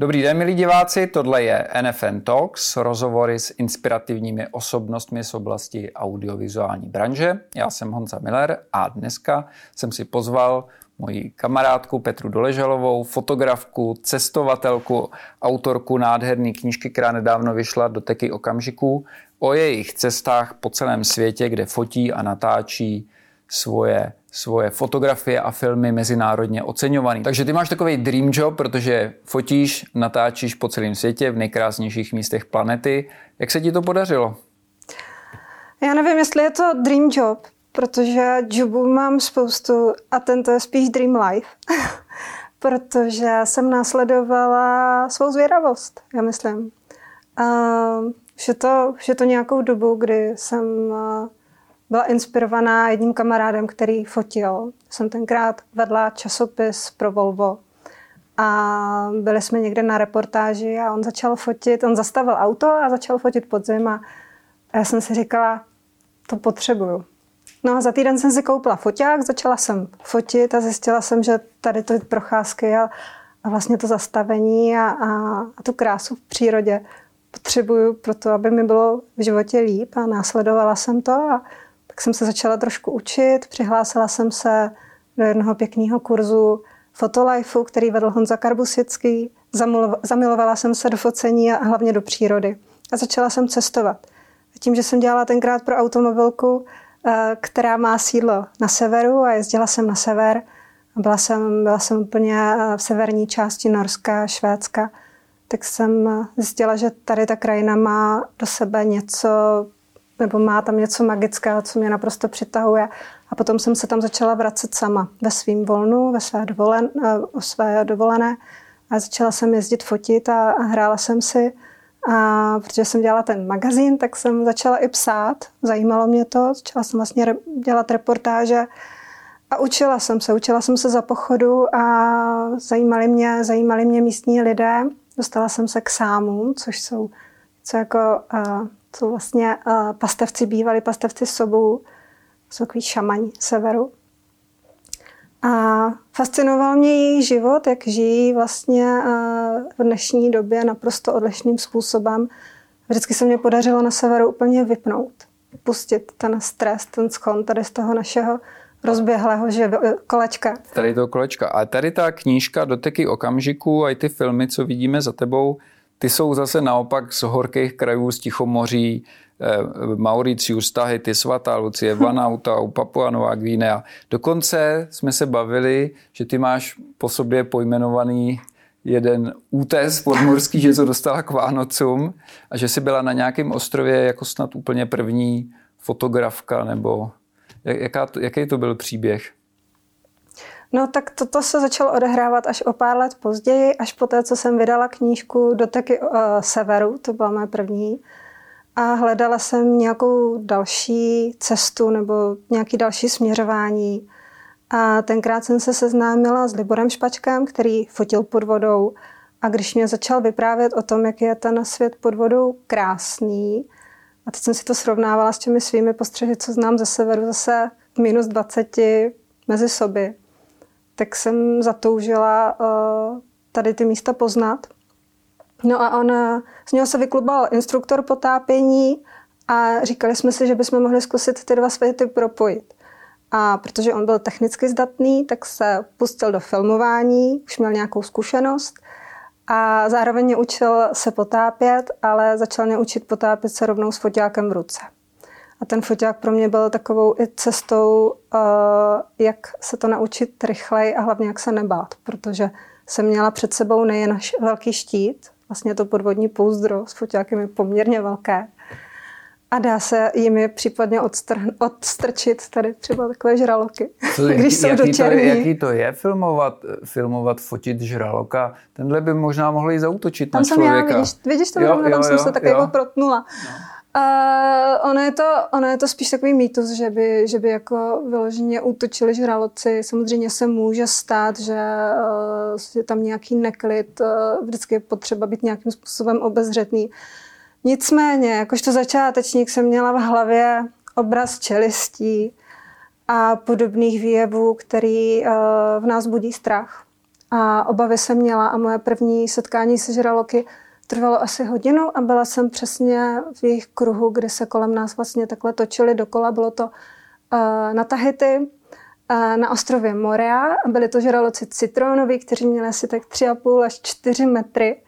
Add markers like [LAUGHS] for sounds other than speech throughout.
Dobrý den, milí diváci, tohle je NFN Talks, rozhovory s inspirativními osobnostmi z oblasti audiovizuální branže. Já jsem Honza Miller a dneska jsem si pozval moji kamarádku Petru Doležalovou, fotografku, cestovatelku, autorku nádherné knížky, která nedávno vyšla do teky okamžiků, o jejich cestách po celém světě, kde fotí a natáčí svoje svoje fotografie a filmy mezinárodně oceňovaný. Takže ty máš takový dream job, protože fotíš, natáčíš po celém světě v nejkrásnějších místech planety. Jak se ti to podařilo? Já nevím, jestli je to dream job, protože jobů mám spoustu a tento je spíš dream life. [LAUGHS] protože jsem následovala svou zvědavost, já myslím. Už, je to, už je to nějakou dobu, kdy jsem uh, byla inspirovaná jedním kamarádem, který fotil. Jsem tenkrát vedla časopis pro Volvo a byli jsme někde na reportáži a on začal fotit, on zastavil auto a začal fotit podzim a já jsem si říkala, to potřebuju. No a za týden jsem si koupila foťák, začala jsem fotit a zjistila jsem, že tady ty procházky a, a vlastně to zastavení a, a, a tu krásu v přírodě potřebuju pro to, aby mi bylo v životě líp a následovala jsem to a tak jsem se začala trošku učit. Přihlásila jsem se do jednoho pěkného kurzu Fotolifeu, který vedl Honza Karbusický. Zamilovala jsem se do focení a hlavně do přírody. A začala jsem cestovat. A tím, že jsem dělala tenkrát pro automobilku, eh, která má sídlo na severu a jezdila jsem na sever, byla jsem, byla jsem úplně eh, v severní části Norska, Švédska, tak jsem zjistila, že tady ta krajina má do sebe něco nebo má tam něco magického, co mě naprosto přitahuje. A potom jsem se tam začala vracet sama ve svým volnu, ve své, dovolen, o své dovolené. A začala jsem jezdit fotit a, a hrála jsem si. A protože jsem dělala ten magazín, tak jsem začala i psát. Zajímalo mě to. Začala jsem vlastně re, dělat reportáže. A učila jsem se. Učila jsem se za pochodu a zajímali mě, zajímali mě místní lidé. Dostala jsem se k sámům, což jsou co jako uh, jsou vlastně uh, pastevci, bývalí pastevci sobou, jsou takový šamaň severu. A fascinoval mě jejich život, jak žijí vlastně uh, v dnešní době naprosto odlišným způsobem. Vždycky se mě podařilo na severu úplně vypnout, pustit ten stres, ten schon tady z toho našeho rozběhlého že kolečka. Tady to kolečka. A tady ta knížka Doteky okamžiku a i ty filmy, co vidíme za tebou, ty jsou zase naopak z horkých krajů, z Tichomoří, eh, Mauricius, Tahiti, Svatá Lucie, [LAUGHS] Vanuatu, Papua Nová Guinea. Dokonce jsme se bavili, že ty máš po sobě pojmenovaný jeden útes podmorský, že to dostala k Vánocům a že jsi byla na nějakém ostrově jako snad úplně první fotografka, nebo jaká, jaký to byl příběh? No tak toto se začalo odehrávat až o pár let později, až po té, co jsem vydala knížku Doteky uh, severu, to byla moje první. A hledala jsem nějakou další cestu nebo nějaký další směřování. A tenkrát jsem se seznámila s Liborem Špačkem, který fotil pod vodou. A když mě začal vyprávět o tom, jak je ten svět pod vodou krásný, a teď jsem si to srovnávala s těmi svými postřehy, co znám ze severu, zase minus 20 mezi soby, tak jsem zatoužila uh, tady ty místa poznat. No a on, eh, z něho se vyklubal instruktor potápění a říkali jsme si, že bychom mohli zkusit ty dva světy propojit. A protože on byl technicky zdatný, tak se pustil do filmování, už měl nějakou zkušenost a zároveň mě učil se potápět, ale začal mě učit potápět se rovnou s foťákem v ruce. A ten foťák pro mě byl takovou i cestou, uh, jak se to naučit rychleji a hlavně jak se nebát, protože jsem měla před sebou nejen velký štít, vlastně to podvodní pouzdro s foťákem je poměrně velké, a dá se jimi případně odstr- odstrčit tady třeba takové žraloky, Co, [LAUGHS] když jaký, jsou jaký to, je, jaký to je filmovat, filmovat, fotit žraloka? Tenhle by možná mohli zautočit tam na člověka. Já, vidíš, vidíš to, jo, tam jo, jsem jo, se tak jako protnula. No. Uh, ono, je to, ono je to spíš takový mýtus, že by, že by jako vyloženě útočili žraloci. Samozřejmě se může stát, že uh, je tam nějaký neklid, uh, vždycky je potřeba být nějakým způsobem obezřetný. Nicméně, jakožto začátečník jsem měla v hlavě obraz čelistí a podobných výjevů, který uh, v nás budí strach. a obavy jsem měla a moje první setkání se žraloky trvalo asi hodinu a byla jsem přesně v jejich kruhu, kde se kolem nás vlastně takhle točili dokola. Bylo to uh, na Tahiti, uh, na ostrově Morea byli to žraloci citronoví, kteří měli asi tak 3,5 až 4 metry.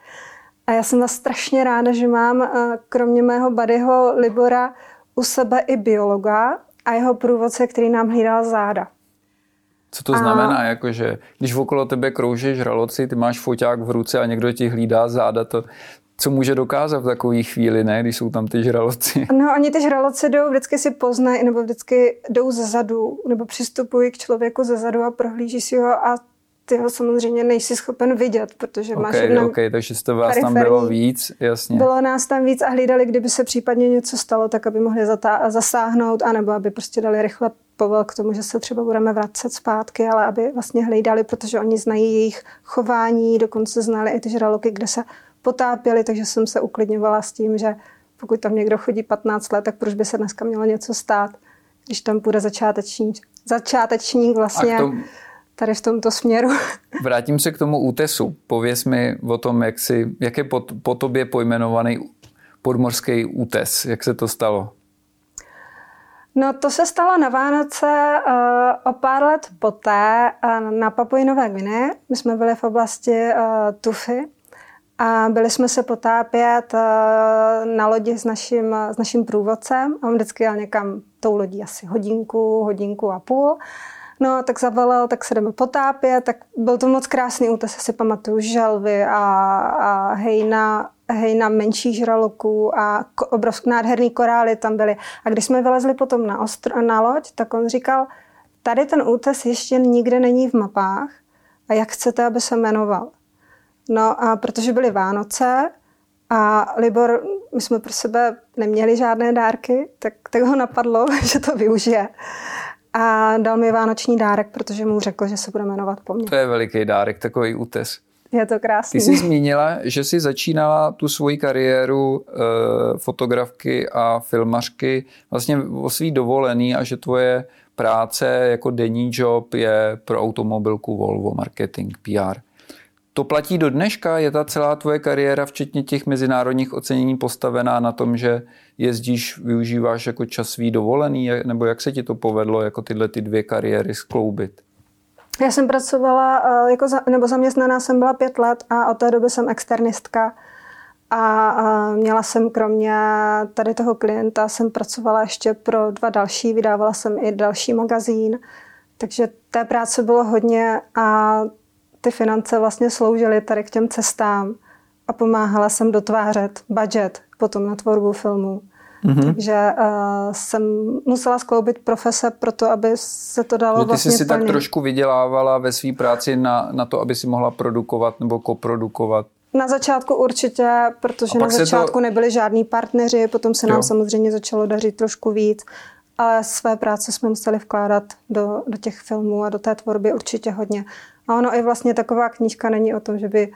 A já jsem byla strašně ráda, že mám uh, kromě mého badyho Libora u sebe i biologa a jeho průvodce, který nám hlídal záda. Co to a... znamená, jakože když okolo tebe krouží žraloci, ty máš foťák v ruce a někdo ti hlídá záda, to, co může dokázat v takové chvíli, ne, když jsou tam ty žraloci? [LAUGHS] No, oni ty žraloci jdou, vždycky si poznají, nebo vždycky jdou ze zadu, nebo přistupují k člověku ze zadu a prohlíží si ho a ty ho samozřejmě nejsi schopen vidět, protože okay, máš jenom Ok, takže jste vás tam bylo víc, jasně. Bylo nás tam víc a hlídali, kdyby se případně něco stalo, tak aby mohli zasáhnout, anebo aby prostě dali rychle povel k tomu, že se třeba budeme vracet zpátky, ale aby vlastně hlídali, protože oni znají jejich chování, dokonce znali i ty žraloky, kde se potápěli, takže jsem se uklidňovala s tím, že pokud tam někdo chodí 15 let, tak proč by se dneska mělo něco stát, když tam půjde začátečník, začátečník vlastně tom, tady v tomto směru. [LAUGHS] Vrátím se k tomu útesu. Pověz mi o tom, jak, si, jak je po, po tobě pojmenovaný podmorský útes. Jak se to stalo? No to se stalo na Vánoce uh, o pár let poté uh, na Papuji Nové Gvine. My jsme byli v oblasti uh, Tufy a byli jsme se potápět uh, na lodi s naším, s naším průvodcem. On vždycky jel někam tou lodí asi hodinku, hodinku a půl. No, tak zavolal, tak se jdeme potápět, tak byl to moc krásný útes, si pamatuju, želvy a, a hejna, hejna menší žraloků a obrovské nádherný korály tam byly. A když jsme vylezli potom na, ostro, na loď, tak on říkal, tady ten útes ještě nikde není v mapách a jak chcete, aby se jmenoval. No a protože byly Vánoce a Libor, my jsme pro sebe neměli žádné dárky, tak, tak ho napadlo, [LAUGHS] že to využije a dal mi vánoční dárek, protože mu řekl, že se bude jmenovat po mně. To je veliký dárek, takový útes. Je to krásný. Ty jsi zmínila, že jsi začínala tu svoji kariéru e, fotografky a filmařky vlastně o svý dovolený a že tvoje práce jako denní job je pro automobilku Volvo marketing, PR. To platí do dneška? Je ta celá tvoje kariéra, včetně těch mezinárodních ocenění, postavená na tom, že jezdíš, využíváš jako časový dovolený? Nebo jak se ti to povedlo, jako tyhle ty dvě kariéry skloubit? Já jsem pracovala, eh, jako za, nebo zaměstnaná jsem byla pět let a od té doby jsem externistka. A měla jsem kromě tady toho klienta, jsem pracovala ještě pro dva další, vydávala jsem i další magazín, takže té práce bylo hodně a ty finance vlastně sloužily tady k těm cestám a pomáhala jsem dotvářet budget potom na tvorbu filmu. Mm-hmm. Takže uh, jsem musela skloubit profese pro to, aby se to dalo že ty vlastně jsi si tak trošku vydělávala ve své práci na, na to, aby si mohla produkovat nebo koprodukovat? Na začátku určitě, protože na začátku to... nebyli žádní partneři, potom se nám jo. samozřejmě začalo dařit trošku víc, ale své práce jsme museli vkládat do, do těch filmů a do té tvorby určitě hodně. A ono i vlastně taková knížka není o tom, že by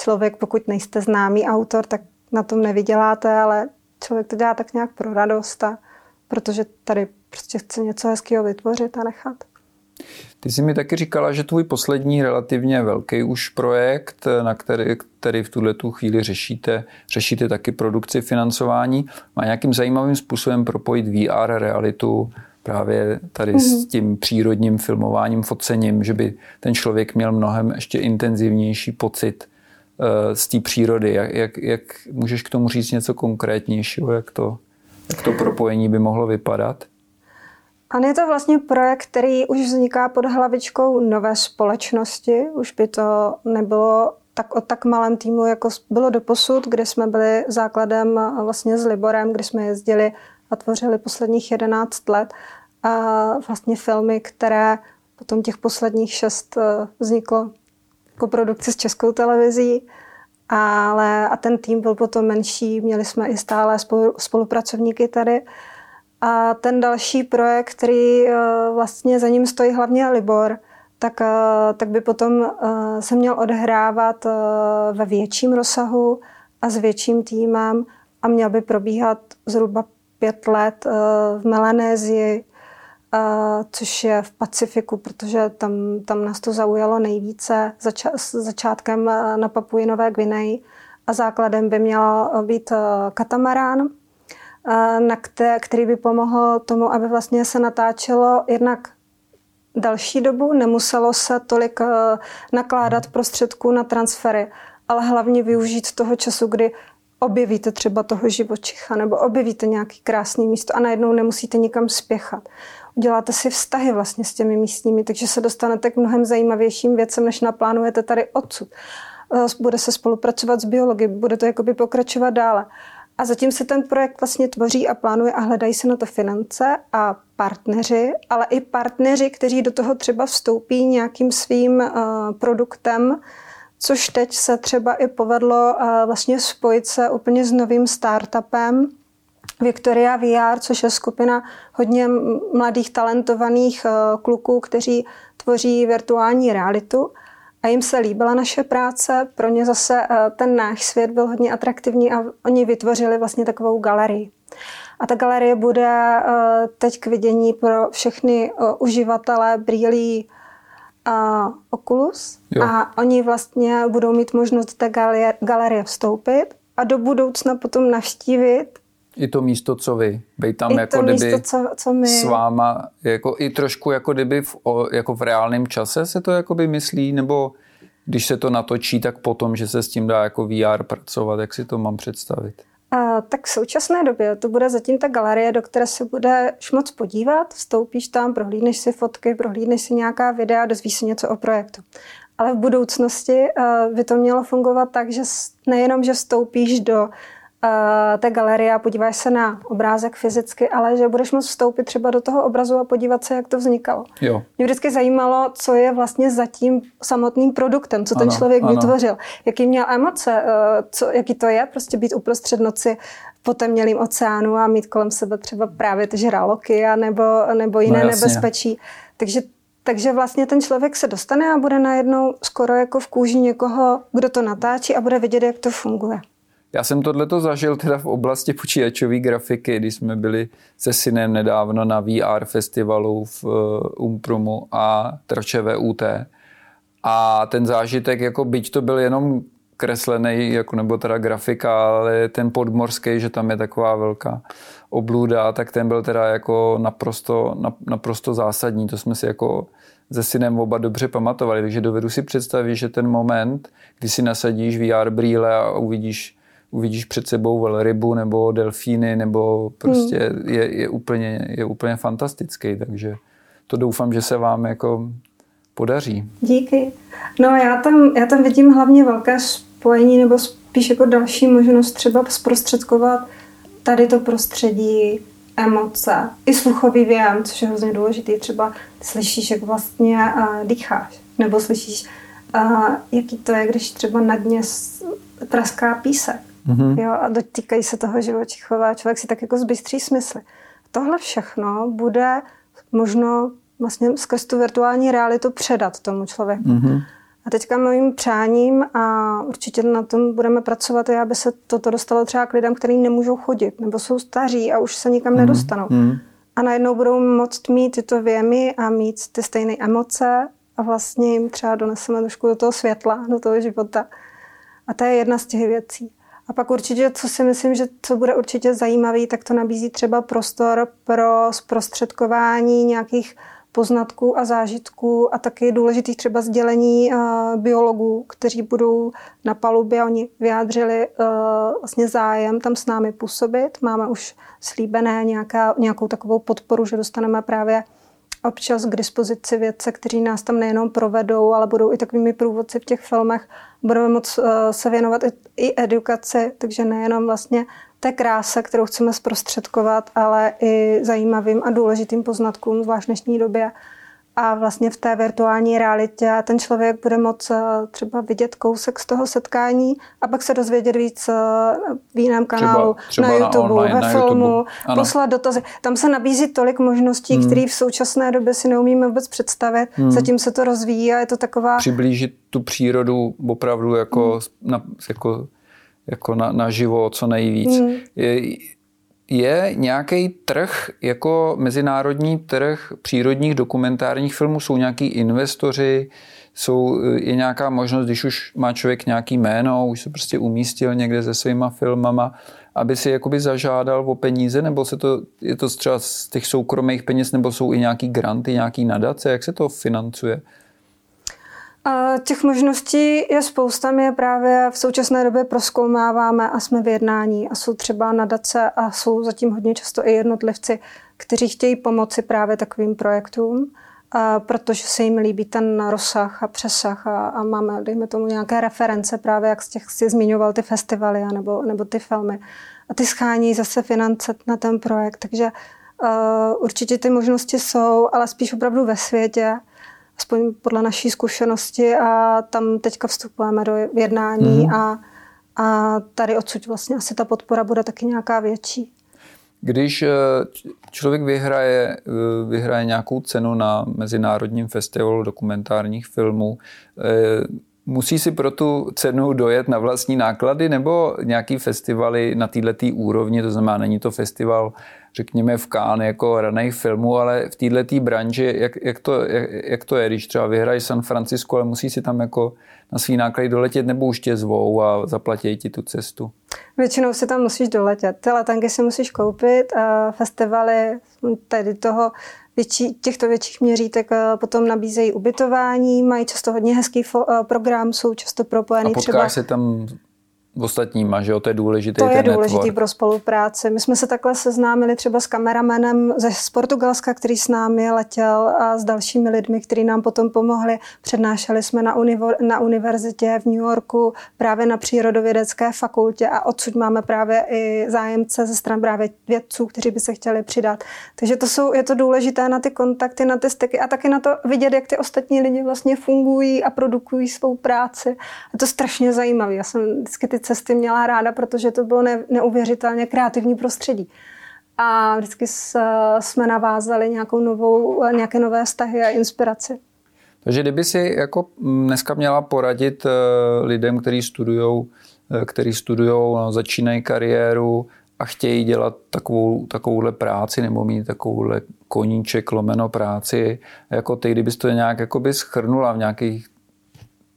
člověk, pokud nejste známý autor, tak na tom nevyděláte, ale člověk to dělá tak nějak pro radost a protože tady prostě chce něco hezkého vytvořit a nechat. Ty jsi mi taky říkala, že tvůj poslední relativně velký už projekt, na který, který v tuhle tu chvíli řešíte, řešíte taky produkci financování, má nějakým zajímavým způsobem propojit VR realitu právě tady mm-hmm. s mhm. tím přírodním filmováním, focením, že by ten člověk měl mnohem ještě intenzivnější pocit z té přírody. Jak, jak, jak můžeš k tomu říct něco konkrétnějšího, jak to, jak to propojení by mohlo vypadat? A je to vlastně projekt, který už vzniká pod hlavičkou nové společnosti. Už by to nebylo tak o tak malém týmu, jako bylo do posud, kde jsme byli základem vlastně s Liborem, kdy jsme jezdili a tvořili posledních 11 let. A vlastně filmy, které potom těch posledních šest eh, vzniklo jako produkci s českou televizí. Ale a ten tým byl potom menší, měli jsme i stále spolu, spolupracovníky tady. A ten další projekt, který eh, vlastně za ním stojí hlavně Libor, tak, eh, tak by potom se měl odehrávat ve větším rozsahu a s větším týmem a měl by probíhat zhruba pět let v Melanézii což je v Pacifiku, protože tam, tam nás to zaujalo nejvíce zača- začátkem na Papuji Nové Gvineji a základem by měl být katamarán, na které, který by pomohl tomu, aby vlastně se natáčelo jednak další dobu, nemuselo se tolik nakládat prostředků na transfery, ale hlavně využít toho času, kdy objevíte třeba toho živočicha nebo objevíte nějaký krásný místo a najednou nemusíte nikam spěchat. Uděláte si vztahy vlastně s těmi místními, takže se dostanete k mnohem zajímavějším věcem, než naplánujete tady odsud. Eh, bude se spolupracovat s biology, bude to jakoby pokračovat dále. A zatím se ten projekt vlastně tvoří a plánuje a hledají se na to finance a partneři, ale i partneři, kteří do toho třeba vstoupí nějakým svým uh, produktem, což teď se třeba i povedlo uh, vlastně spojit se úplně s novým startupem, Victoria VR, což je skupina hodně mladých talentovaných uh, kluků, kteří tvoří virtuální realitu a jim se líbila naše práce. Pro ně zase eh, ten náš svět byl hodně atraktivní a oni vytvořili vlastně takovou galerii. A ta galerie bude eh, teď k vidění pro všechny eh, uživatele brýlí Oculus jo. a oni vlastně budou mít možnost do té galerie vstoupit a do budoucna potom navštívit i to místo, co vy. Bej tam I jako to kdyby místo, co, co my. s váma, jako i trošku jako kdyby v, jako v reálném čase se to jako by myslí, nebo když se to natočí, tak potom, že se s tím dá jako VR pracovat, jak si to mám představit? A, tak v současné době to bude zatím ta galerie, do které se budeš moc podívat, vstoupíš tam, prohlídneš si fotky, prohlídneš si nějaká videa, dozvíš si něco o projektu. Ale v budoucnosti uh, by to mělo fungovat tak, že nejenom, že vstoupíš do té galerie a podíváš se na obrázek fyzicky, ale že budeš moct vstoupit třeba do toho obrazu a podívat se, jak to vznikalo. Jo. Mě vždycky zajímalo, co je vlastně za tím samotným produktem, co ten ano, člověk ano. vytvořil, jaký měl emoce, uh, co, jaký to je, prostě být uprostřed noci po temnělým oceánu a mít kolem sebe třeba právě ty žraloky a nebo, nebo jiné no, nebezpečí. Takže takže vlastně ten člověk se dostane a bude najednou skoro jako v kůži někoho, kdo to natáčí a bude vidět, jak to funguje. Já jsem tohleto zažil teda v oblasti počítačové grafiky, když jsme byli se synem nedávno na VR festivalu v eh, Umpromu a Tračeve UT. A ten zážitek, jako byť to byl jenom kreslený, jako nebo teda grafika, ale ten podmorský, že tam je taková velká oblůda, tak ten byl teda jako naprosto, naprosto zásadní. To jsme si jako se synem oba dobře pamatovali, takže dovedu si představit, že ten moment, kdy si nasadíš VR brýle a uvidíš uvidíš před sebou velrybu nebo delfíny, nebo prostě hmm. je, je, úplně, je úplně fantastický, takže to doufám, že se vám jako podaří. Díky. No já tam, já tam vidím hlavně velké spojení nebo spíš jako další možnost třeba zprostředkovat tady to prostředí, emoce, i sluchový věm, což je hrozně důležitý. Třeba slyšíš, jak vlastně uh, dýcháš, nebo slyšíš, uh, jaký to je, když třeba na dně praská písek Mm-hmm. Jo, a dotýkají se toho živočichova a člověk si tak jako zbystří smysly. Tohle všechno bude možno vlastně skrz tu virtuální realitu předat tomu člověku. Mm-hmm. A teďka mojím přáním a určitě na tom budeme pracovat, je, aby se toto dostalo třeba k lidem, kteří nemůžou chodit, nebo jsou staří a už se nikam mm-hmm. nedostanou. Mm-hmm. A najednou budou moct mít tyto věmy a mít ty stejné emoce a vlastně jim třeba doneseme trošku do toho světla, do toho života. A to je jedna z těch věcí. A pak určitě, co si myslím, že co bude určitě zajímavý, tak to nabízí třeba prostor pro zprostředkování nějakých poznatků a zážitků a taky důležitých třeba sdělení uh, biologů, kteří budou na palubě. Oni vyjádřili uh, vlastně zájem tam s námi působit. Máme už slíbené nějaká, nějakou takovou podporu, že dostaneme právě občas k dispozici vědce, kteří nás tam nejenom provedou, ale budou i takovými průvodci v těch filmech. Budeme moct uh, se věnovat i, i edukaci, takže nejenom vlastně té kráse, kterou chceme zprostředkovat, ale i zajímavým a důležitým poznatkům, zvlášť v dnešní době a vlastně v té virtuální realitě ten člověk bude moct eh, třeba vidět kousek z toho setkání a pak se dozvědět víc eh, v jiném kanálu, třeba, třeba na YouTube, na online, ve na filmu, YouTube. poslat dotazy. Tam se nabízí tolik možností, hmm. které v současné době si neumíme vůbec představit. Hmm. Zatím se to rozvíjí a je to taková... Přiblížit tu přírodu opravdu jako, hmm. na, jako, jako na, na živo co nejvíc. Hmm. Je, je nějaký trh, jako mezinárodní trh přírodních dokumentárních filmů? Jsou nějaký investoři, jsou, je nějaká možnost, když už má člověk nějaký jméno, už se prostě umístil někde se svýma filmama, aby si jakoby zažádal o peníze, nebo se to, je to třeba z těch soukromých peněz, nebo jsou i nějaký granty, nějaký nadace, jak se to financuje? Těch možností je spousta, my je právě v současné době proskoumáváme a jsme v jednání a jsou třeba nadace a jsou zatím hodně často i jednotlivci, kteří chtějí pomoci právě takovým projektům, a protože se jim líbí ten rozsah a přesah a, a máme, dejme tomu, nějaké reference právě, jak z těch si zmiňoval ty festivaly nebo, nebo ty filmy. A ty schání zase finance na ten projekt, takže uh, určitě ty možnosti jsou, ale spíš opravdu ve světě aspoň podle naší zkušenosti a tam teďka vstupujeme do jednání mm. a, a tady odsud vlastně asi ta podpora bude taky nějaká větší. Když eh, člověk vyhraje, eh, vyhraje nějakou cenu na Mezinárodním festivalu dokumentárních filmů, eh, musí si pro tu cenu dojet na vlastní náklady nebo nějaký festivaly na této úrovni, to znamená, není to festival řekněme v Cannes jako raných filmů, ale v této branži, jak, jak, to, jak, jak, to je, když třeba vyhrají San Francisco, ale musí si tam jako na svý náklady doletět nebo už tě zvou a zaplatí ti tu cestu? Většinou si tam musíš doletět. Ty letenky si musíš koupit a festivaly tady toho větší, těchto větších měřítek potom nabízejí ubytování, mají často hodně hezký fo- program, jsou často propojený a potkáš třeba... se tam ostatníma, že jo, to je důležité. To je důležité pro spolupráci. My jsme se takhle seznámili třeba s kameramanem ze z Portugalska, který s námi letěl a s dalšími lidmi, kteří nám potom pomohli. Přednášeli jsme na, univo, na univerzitě v New Yorku, právě na přírodovědecké fakultě a odsud máme právě i zájemce ze stran právě vědců, kteří by se chtěli přidat. Takže to jsou, je to důležité na ty kontakty, na ty styky a taky na to vidět, jak ty ostatní lidi vlastně fungují a produkují svou práci. Je to strašně zajímavé. Já jsem vždycky ty cesty měla ráda, protože to bylo ne, neuvěřitelně kreativní prostředí. A vždycky jsme navázali nějakou novou, nějaké nové vztahy a inspiraci. Takže kdyby si jako dneska měla poradit eh, lidem, kteří studují, eh, který studují, no, začínají kariéru a chtějí dělat takovou, takovouhle práci nebo mít takovouhle koníček, lomeno práci, jako ty, kdybys to nějak schrnula v nějakých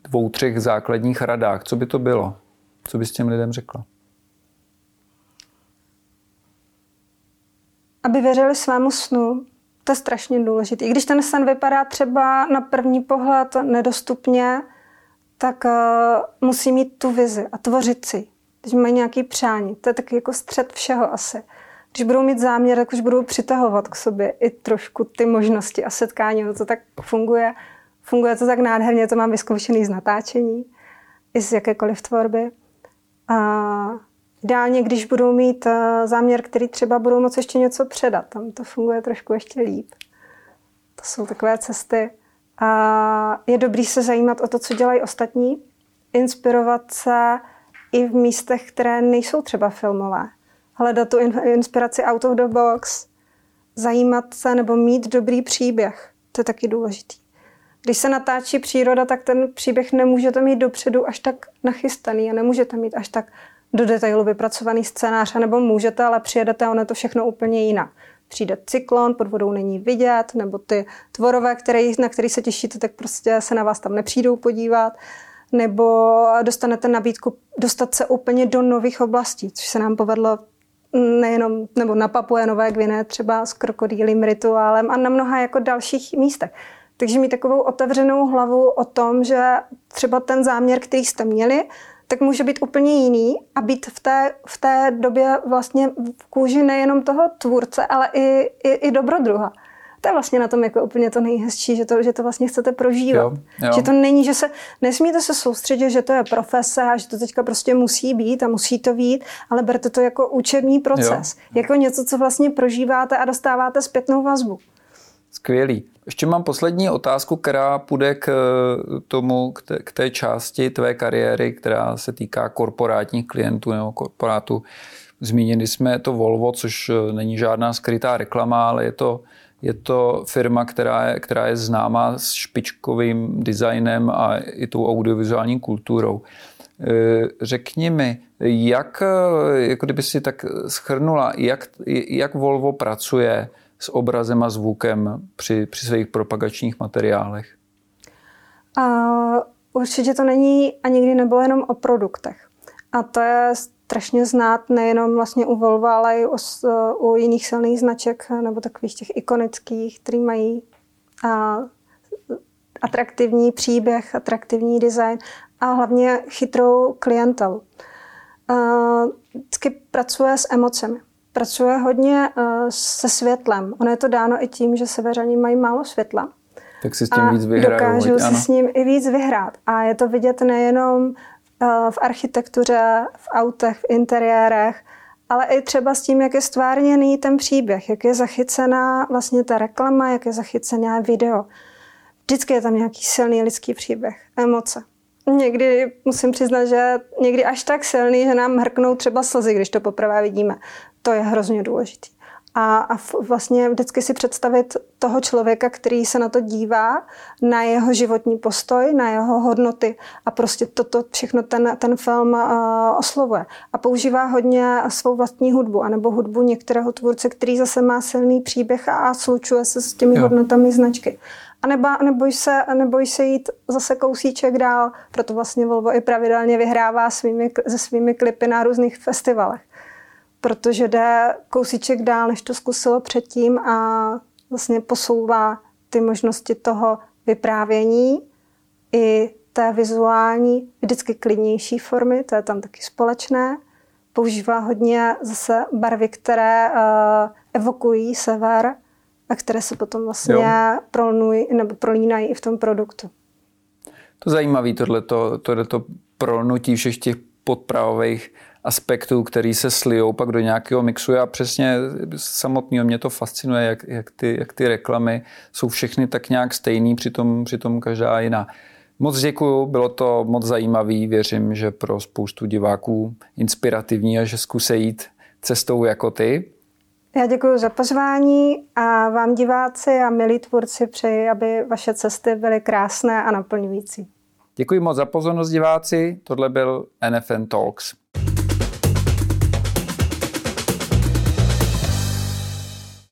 dvou, třech základních radách, co by to bylo? Co bys těm lidem řekla? Aby věřili svému snu, to je strašně důležité. I když ten sen vypadá třeba na první pohled nedostupně, tak uh, musí mít tu vizi a tvořit si. Když mají nějaký přání, to je taky jako střed všeho asi. Když budou mít záměr, tak už budou přitahovat k sobě i trošku ty možnosti a setkání. No to tak funguje. Funguje to tak nádherně, to mám vyzkoušený z natáčení i z jakékoliv tvorby. A ideálně, když budou mít eh, záměr, který třeba budou moci ještě něco předat, tam to funguje trošku ještě líp. To jsou takové cesty. A je dobrý se zajímat o to, co dělají ostatní, inspirovat se i v místech, které nejsou třeba filmové. Hledat tu inspiraci out of the box, zajímat se nebo mít dobrý příběh. To je taky důležitý. Když se natáčí příroda, tak ten příběh nemůžete mít dopředu až tak nachystaný a nemůžete mít až tak do detailu vypracovaný scénář, nebo můžete, ale přijedete a ono je to všechno úplně jinak. Přijde cyklon, pod vodou není vidět, nebo ty tvorové, který, na který se těšíte, tak prostě se na vás tam nepřijdou podívat, nebo dostanete nabídku dostat se úplně do nových oblastí, což se nám povedlo nejenom, nebo na Papue Nové Gvine, třeba s krokodýlím rituálem a na mnoha jako dalších místech. Takže mít takovou otevřenou hlavu o tom, že třeba ten záměr, který jste měli, tak může být úplně jiný a být v té, v té době vlastně v kůži nejenom toho tvůrce, ale i, i, i dobrodruha. To je vlastně na tom jako úplně to nejhezčí, že to, že to vlastně chcete prožívat. Jo, jo. Že to není, že se, nesmíte se soustředit, že to je profese a že to teďka prostě musí být a musí to být, ale berte to jako učební proces. Jo. Jako něco, co vlastně prožíváte a dostáváte zpětnou vazbu. Skvělý. Ještě mám poslední otázku, která půjde k eh, tomu, k té, části tvé kariéry, která se týká korporátních klientů nebo korporátu. Zmínili jsme to Volvo, což eh, není žádná skrytá reklama, ale je to, je to firma, která je, která je známá s špičkovým designem a i tou audiovizuální kulturou. Řekni mi, jak, jako kdyby si tak schrnula, jak, jak Volvo pracuje s obrazem a zvukem při, při svých propagačních materiálech? A určitě to není a nikdy nebylo jenom o produktech. A to je strašně znát nejenom vlastně u Volvo, ale i u, u jiných silných značek nebo takových těch ikonických, který mají a, atraktivní příběh, atraktivní design a hlavně chytrou klientelu. Vždycky pracuje s emocemi. Pracuje hodně se světlem. Ono je to dáno i tím, že severani mají málo světla. Tak si s tím a víc vyhrajou. dokážou si s ním i víc vyhrát. A je to vidět nejenom v architektuře, v autech, v interiérech, ale i třeba s tím, jak je stvárněný ten příběh, jak je zachycená vlastně ta reklama, jak je zachycená video. Vždycky je tam nějaký silný lidský příběh, emoce. Někdy musím přiznat, že někdy až tak silný, že nám hrknou třeba slzy, když to poprvé vidíme. To je hrozně důležité a, a vlastně vždycky si představit toho člověka, který se na to dívá, na jeho životní postoj, na jeho hodnoty a prostě toto všechno ten, ten film uh, oslovuje. A používá hodně svou vlastní hudbu, anebo hudbu některého tvůrce, který zase má silný příběh a, a slučuje se s těmi jo. hodnotami značky. A nebo, neboj, se, neboj se jít zase kousíček dál, proto vlastně Volvo i pravidelně vyhrává svými, se svými klipy na různých festivalech protože jde kousíček dál, než to zkusilo předtím a vlastně posouvá ty možnosti toho vyprávění i té vizuální, vždycky klidnější formy, to je tam taky společné. Používá hodně zase barvy, které uh, evokují sever a které se potom vlastně prolnují nebo prolínají i v tom produktu. To zajímavé, tohleto, tohleto prolnutí všech těch podpravových aspektů, který se slijou pak do nějakého mixu. A přesně samotného mě to fascinuje, jak, jak, ty, jak ty reklamy jsou všechny tak nějak stejný, přitom, přitom každá jiná. Moc děkuju, bylo to moc zajímavý, věřím, že pro spoustu diváků inspirativní a že zkusí jít cestou jako ty. Já děkuji za pozvání a vám diváci a milí tvůrci přeji, aby vaše cesty byly krásné a naplňující. Děkuji moc za pozornost diváci, tohle byl NFN Talks.